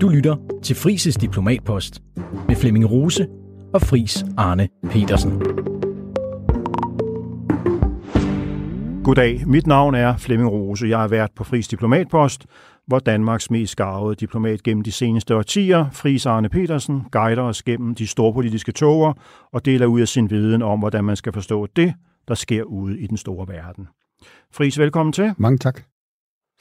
Du lytter til Frises Diplomatpost med Flemming Rose og Fris Arne Petersen. Goddag, mit navn er Flemming Rose. Jeg har været på Fris Diplomatpost, hvor Danmarks mest skarvede diplomat gennem de seneste årtier, Fris Arne Petersen, guider os gennem de storpolitiske toger og deler ud af sin viden om, hvordan man skal forstå det, der sker ude i den store verden. Fris, velkommen til. Mange tak.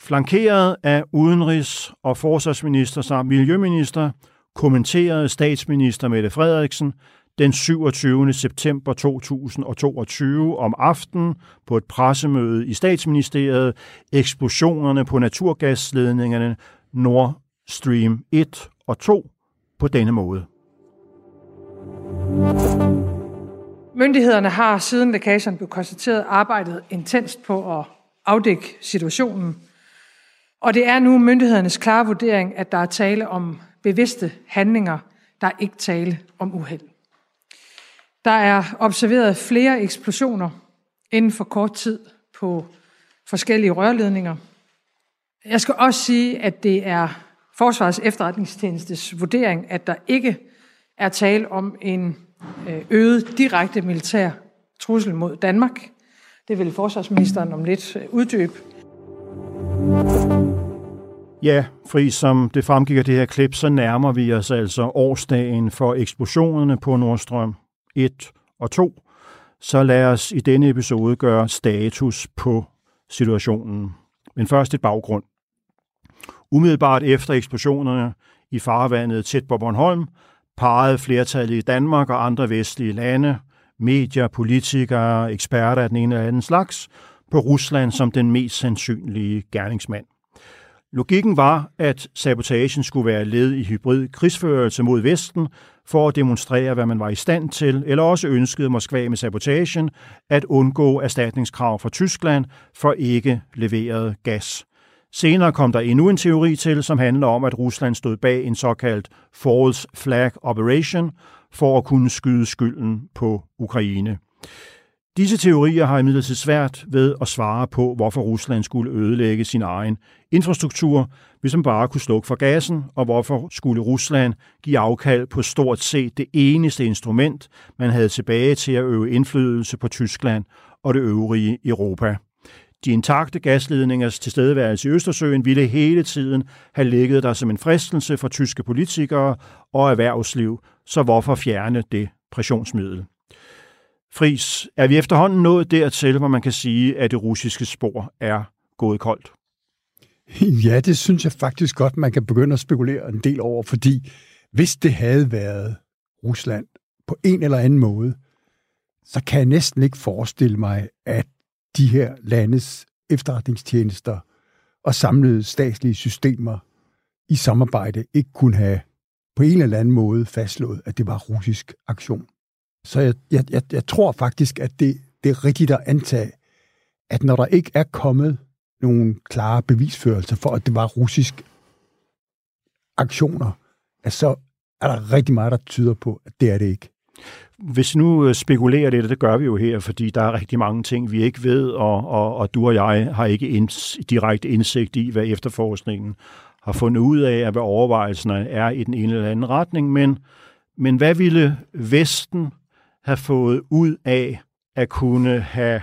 Flankeret af udenrigs- og forsvarsminister samt miljøminister, kommenterede statsminister Mette Frederiksen den 27. september 2022 om aftenen på et pressemøde i statsministeriet eksplosionerne på naturgasledningerne Nord Stream 1 og 2 på denne måde. Myndighederne har siden lækagen blev konstateret arbejdet intenst på at afdække situationen, og det er nu myndighedernes klare vurdering, at der er tale om bevidste handlinger, der er ikke tale om uheld. Der er observeret flere eksplosioner inden for kort tid på forskellige rørledninger. Jeg skal også sige, at det er Forsvarets efterretningstjenestes vurdering, at der ikke er tale om en øh, øget direkte militær trussel mod Danmark. Det vil forsvarsministeren om lidt øh, uddybe. Ja, fordi som det fremgik af det her klip, så nærmer vi os altså årsdagen for eksplosionerne på Nordstrøm 1 og 2. Så lad os i denne episode gøre status på situationen. Men først et baggrund. Umiddelbart efter eksplosionerne i farvandet tæt på Bornholm, pegede flertallet i Danmark og andre vestlige lande, medier, politikere, eksperter af den ene eller anden slags, på Rusland som den mest sandsynlige gerningsmand. Logikken var, at sabotagen skulle være led i hybrid krigsførelse mod Vesten for at demonstrere, hvad man var i stand til, eller også ønskede Moskva med sabotagen at undgå erstatningskrav fra Tyskland for ikke leveret gas. Senere kom der endnu en teori til, som handler om, at Rusland stod bag en såkaldt False Flag Operation for at kunne skyde skylden på Ukraine. Disse teorier har imidlertid svært ved at svare på, hvorfor Rusland skulle ødelægge sin egen infrastruktur, hvis man bare kunne slukke for gassen, og hvorfor skulle Rusland give afkald på stort set det eneste instrument, man havde tilbage til at øve indflydelse på Tyskland og det øvrige Europa. De intakte gasledningers tilstedeværelse i Østersøen ville hele tiden have ligget der som en fristelse for tyske politikere og erhvervsliv, så hvorfor fjerne det pressionsmiddel? Fris, er vi efterhånden nået dertil, hvor man kan sige, at det russiske spor er gået koldt? Ja, det synes jeg faktisk godt, man kan begynde at spekulere en del over, fordi hvis det havde været Rusland på en eller anden måde, så kan jeg næsten ikke forestille mig, at de her landes efterretningstjenester og samlede statslige systemer i samarbejde ikke kunne have på en eller anden måde fastslået, at det var russisk aktion. Så jeg, jeg, jeg, jeg tror faktisk, at det, det er rigtigt at antage, at når der ikke er kommet nogle klare bevisførelser for, at det var russisk aktioner, at så er der rigtig meget, der tyder på, at det er det ikke. Hvis nu øh, spekulerer det, det gør vi jo her, fordi der er rigtig mange ting, vi ikke ved, og, og, og du og jeg har ikke inds, direkte indsigt i, hvad efterforskningen har fundet ud af, hvad overvejelserne er i den ene eller anden retning. Men, men hvad ville Vesten have fået ud af at kunne have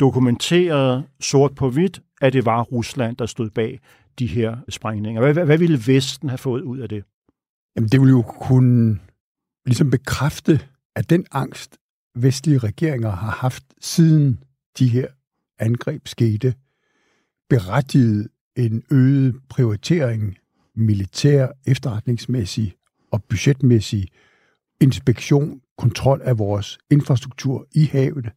dokumenteret sort på hvidt, at det var Rusland, der stod bag de her sprængninger? Hvad, hvad, hvad ville Vesten have fået ud af det? Jamen, det ville jo kunne ligesom bekræfte, at den angst, vestlige regeringer har haft siden de her angreb skete, berettiget en øget prioritering militær, efterretningsmæssig og budgetmæssig inspektion, kontrol af vores infrastruktur i havet,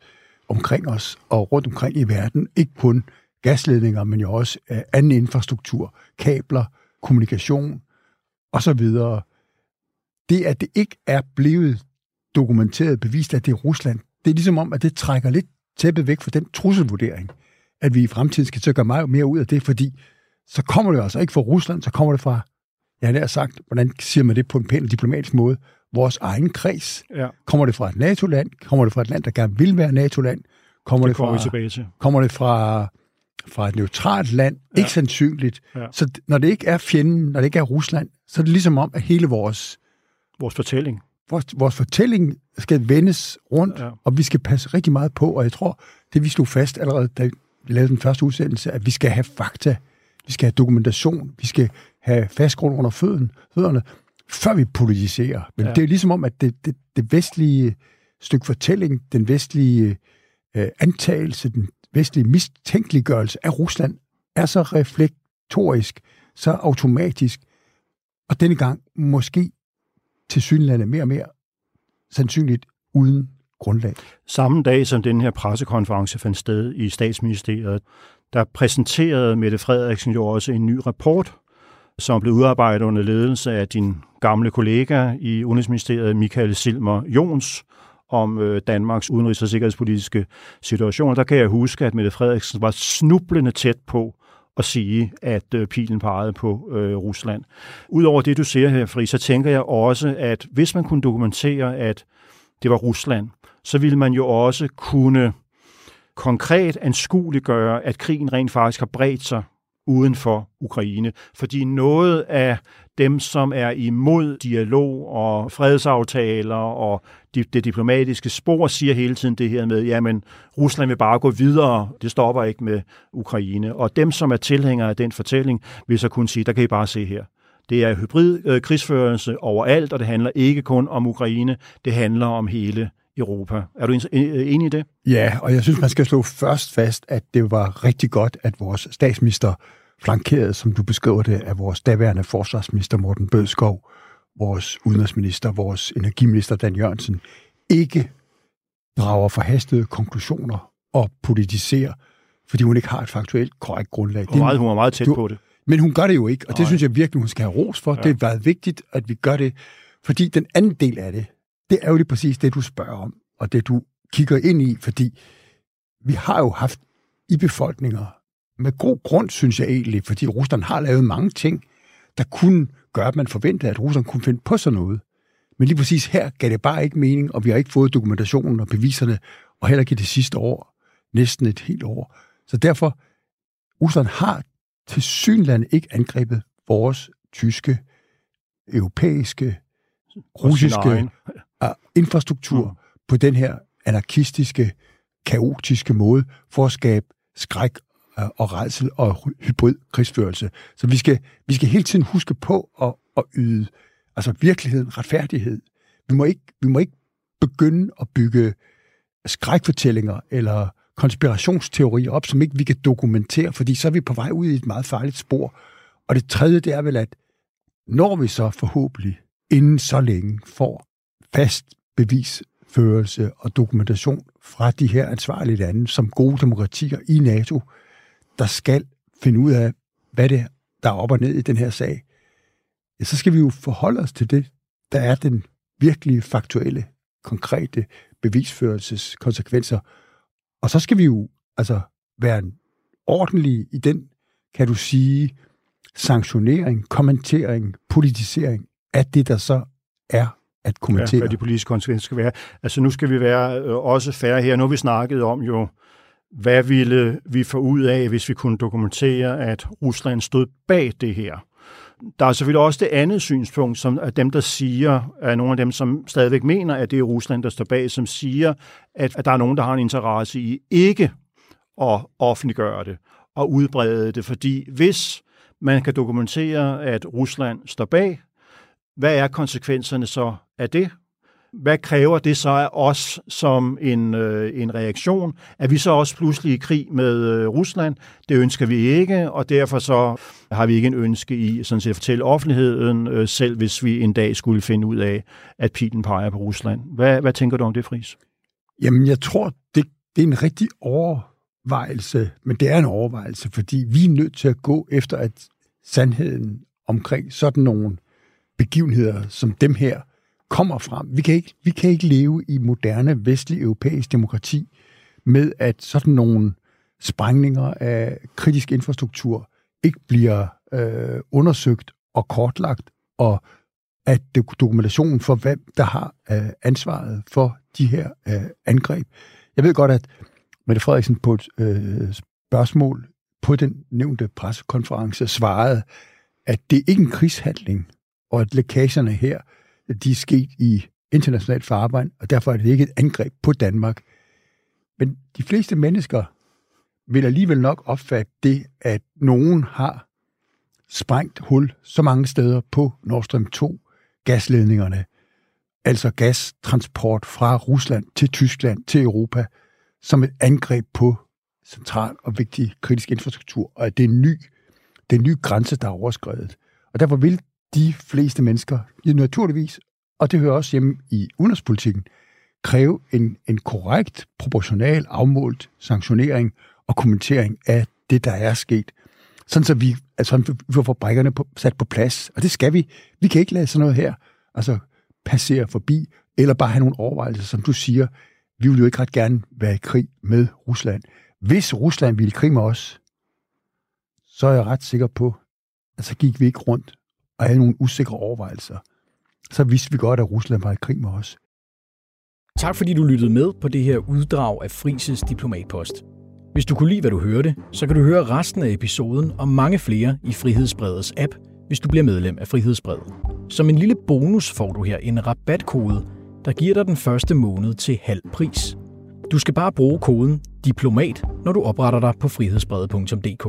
omkring os og rundt omkring i verden. Ikke kun gasledninger, men jo også øh, anden infrastruktur, kabler, kommunikation osv. Det, at det ikke er blevet dokumenteret, bevist, at det er Rusland, det er ligesom om, at det trækker lidt tæppet væk fra den trusselvurdering, at vi i fremtiden skal til at gøre meget mere ud af det, fordi så kommer det altså ikke fra Rusland, så kommer det fra, jeg har sagt, hvordan siger man det på en pæn diplomatisk måde, vores egen kreds. Ja. Kommer det fra et NATO-land? Kommer det fra et land, der gerne vil være NATO-land? Kommer det, det fra, vi tilbage til. Kommer det fra fra et neutralt land, ja. ikke sandsynligt. Ja. Så når det ikke er fjenden, når det ikke er Rusland, så er det ligesom om, at hele vores, Vores fortælling. vores, vores fortælling skal vendes rundt, ja. og vi skal passe rigtig meget på, og jeg tror, det vi slog fast allerede, da vi lavede den første udsendelse, at vi skal have fakta, vi skal have dokumentation, vi skal have fast grund under føden, fødderne, før vi politiserer. Men Ja. det er ligesom om, at det, det, det vestlige stykke fortælling, den vestlige øh, antagelse, den vestlige mistænkeliggørelse af Rusland, er så reflektorisk, så automatisk, og denne gang måske til synlande mere og mere sandsynligt uden grundlag. Samme dag som den her pressekonference fandt sted i statsministeriet, der præsenterede Mette Frederiksen jo også en ny rapport, som blev udarbejdet under ledelse af din gamle kollega i Udenrigsministeriet, Michael Silmer Jons, om øh, Danmarks udenrigs- og sikkerhedspolitiske situation. Der kan jeg huske, at Mette Frederiksen var snublende tæt på at sige, at øh, pilen pegede på øh, Rusland. Udover det, du siger her, Fri, så tænker jeg også, at hvis man kunne dokumentere, at det var Rusland, så ville man jo også kunne konkret anskueliggøre, at krigen rent faktisk har bredt sig uden for Ukraine. Fordi noget af dem, som er imod dialog og fredsaftaler og det, det diplomatiske spor, siger hele tiden det her med, jamen Rusland vil bare gå videre, det stopper ikke med Ukraine. Og dem, som er tilhængere af den fortælling, vil så kunne sige, der kan I bare se her. Det er hybrid øh, krigsførelse overalt, og det handler ikke kun om Ukraine, det handler om hele Europa. Er du øh, øh, enig i det? Ja, og jeg synes, man skal slå først fast, at det var rigtig godt, at vores statsminister flankeret, som du beskriver det, af vores daværende forsvarsminister Morten Bødskov, vores udenrigsminister, vores energiminister Dan Jørgensen, ikke drager forhastede konklusioner og politiserer, fordi hun ikke har et faktuelt korrekt grundlag. Hun meget, hun var meget tæt du- på det. Men hun gør det jo ikke, og det Nej. synes jeg virkelig, hun skal have ros for. Ja. Ja. Det er været vigtigt, at vi gør det, fordi den anden del af det, det er jo lige præcis det, du spørger om, og det, du kigger ind i, fordi vi har jo haft i befolkninger, med god grund, synes jeg egentlig, fordi Rusland har lavet mange ting, der kunne gøre, at man forventede, at Rusland kunne finde på sådan noget. Men lige præcis her gav det bare ikke mening, og vi har ikke fået dokumentationen og beviserne, og heller ikke det sidste år, næsten et helt år. Så derfor, Rusland har til synlande ikke angrebet vores tyske, europæiske, russiske uh, infrastruktur Mm. på den her anarkistiske, kaotiske måde for at skabe skræk Øh, og redsel og hybrid krigsførelse. Så vi skal, vi skal hele tiden huske på at, at yde altså virkeligheden retfærdighed. Vi må, ikke, vi må ikke begynde at bygge skrækfortællinger eller konspirationsteorier op, som ikke vi kan dokumentere, fordi så er vi på vej ud i et meget farligt spor. Og det tredje, det er vel, at når vi så forhåbentlig inden så længe får fast bevisførelse og dokumentation fra de her ansvarlige lande, som gode demokratier i NATO, der skal finde ud af, hvad det er, der er op og ned i den her sag, ja, så skal vi jo forholde os til det, der er den virkelige, faktuelle, konkrete bevisførelseskonsekvenser. Og så skal vi jo altså være ordentlige i den, kan du sige, sanktionering, kommentering, politisering af det, der så er at ja, kommentere. hvad de politiske konsekvenser skal være. Altså nu skal vi være øh, også færre her. Nu har vi snakket om jo, hvad ville vi få ud af, hvis vi kunne dokumentere, at Rusland stod bag det her. Der er selvfølgelig også det andet synspunkt, som er dem, der siger, er nogle af dem, som stadigvæk mener, at det er Rusland, der står bag, som siger, at, at der er nogen, der har en interesse i ikke at offentliggøre det og udbrede det, fordi hvis man kan dokumentere, at Rusland står bag, hvad er konsekvenserne så af det? Hvad kræver det så af os som en, øh, en reaktion? Er vi så også pludselig i krig med øh, Rusland? Det ønsker vi ikke, og derfor så har vi ikke en ønske i sådan set at fortælle offentligheden, øh, selv hvis vi en dag skulle finde ud af, at pilen peger på Rusland. Hvad, hvad tænker du om det, Fris? Jamen, jeg tror, det, det er en rigtig overvejelse, men det er en overvejelse, fordi vi er nødt til at gå efter, at sandheden omkring sådan nogle begivenheder som dem her kommer frem. Vi kan ikke, vi kan ikke leve i moderne vestlig europæisk demokrati med, at sådan nogle sprængninger af kritisk infrastruktur ikke bliver øh, undersøgt og kortlagt, og at dokumentationen for, hvem der har øh, ansvaret for de her øh, angreb. Jeg ved godt, at Mette Frederiksen på et øh, spørgsmål på den nævnte pressekonference svarede, at det ikke er en krigshandling, og at lækagerne her, de er sket i internationalt farvand, og derfor er det ikke et angreb på Danmark. Men de fleste mennesker vil alligevel nok opfatte det, at nogen har sprængt hul så mange steder på Nord Stream 2 gasledningerne, altså gastransport fra Rusland til Tyskland til Europa, som et angreb på central og vigtig kritisk infrastruktur, og at det er en ny, det er en ny grænse, der er overskrevet. Og derfor vil de fleste mennesker, naturligvis, og det hører også hjemme i udenrigspolitikken, kræve en, en korrekt, proportional, afmålt sanktionering og kommentering af det, der er sket. Sådan så vi, altså, vi får fabrikkerne på, sat på plads. Og det skal vi. Vi kan ikke lade sådan noget her altså, passere forbi, eller bare have nogle overvejelser, som du siger, vi vil jo ikke ret gerne være i krig med Rusland. Hvis Rusland ville krig med os, så er jeg ret sikker på, at så gik vi ikke rundt og havde nogle usikre overvejelser. Så vidste vi godt, at Rusland var i krig med os. Tak fordi du lyttede med på det her uddrag af Frises Diplomatpost. Hvis du kunne lide, hvad du hørte, så kan du høre resten af episoden og mange flere i Frihedsbredets app, hvis du bliver medlem af Frihedsbredet. Som en lille bonus får du her en rabatkode, der giver dig den første måned til halv pris. Du skal bare bruge koden DIPLOMAT, når du opretter dig på frihedsbredet.dk.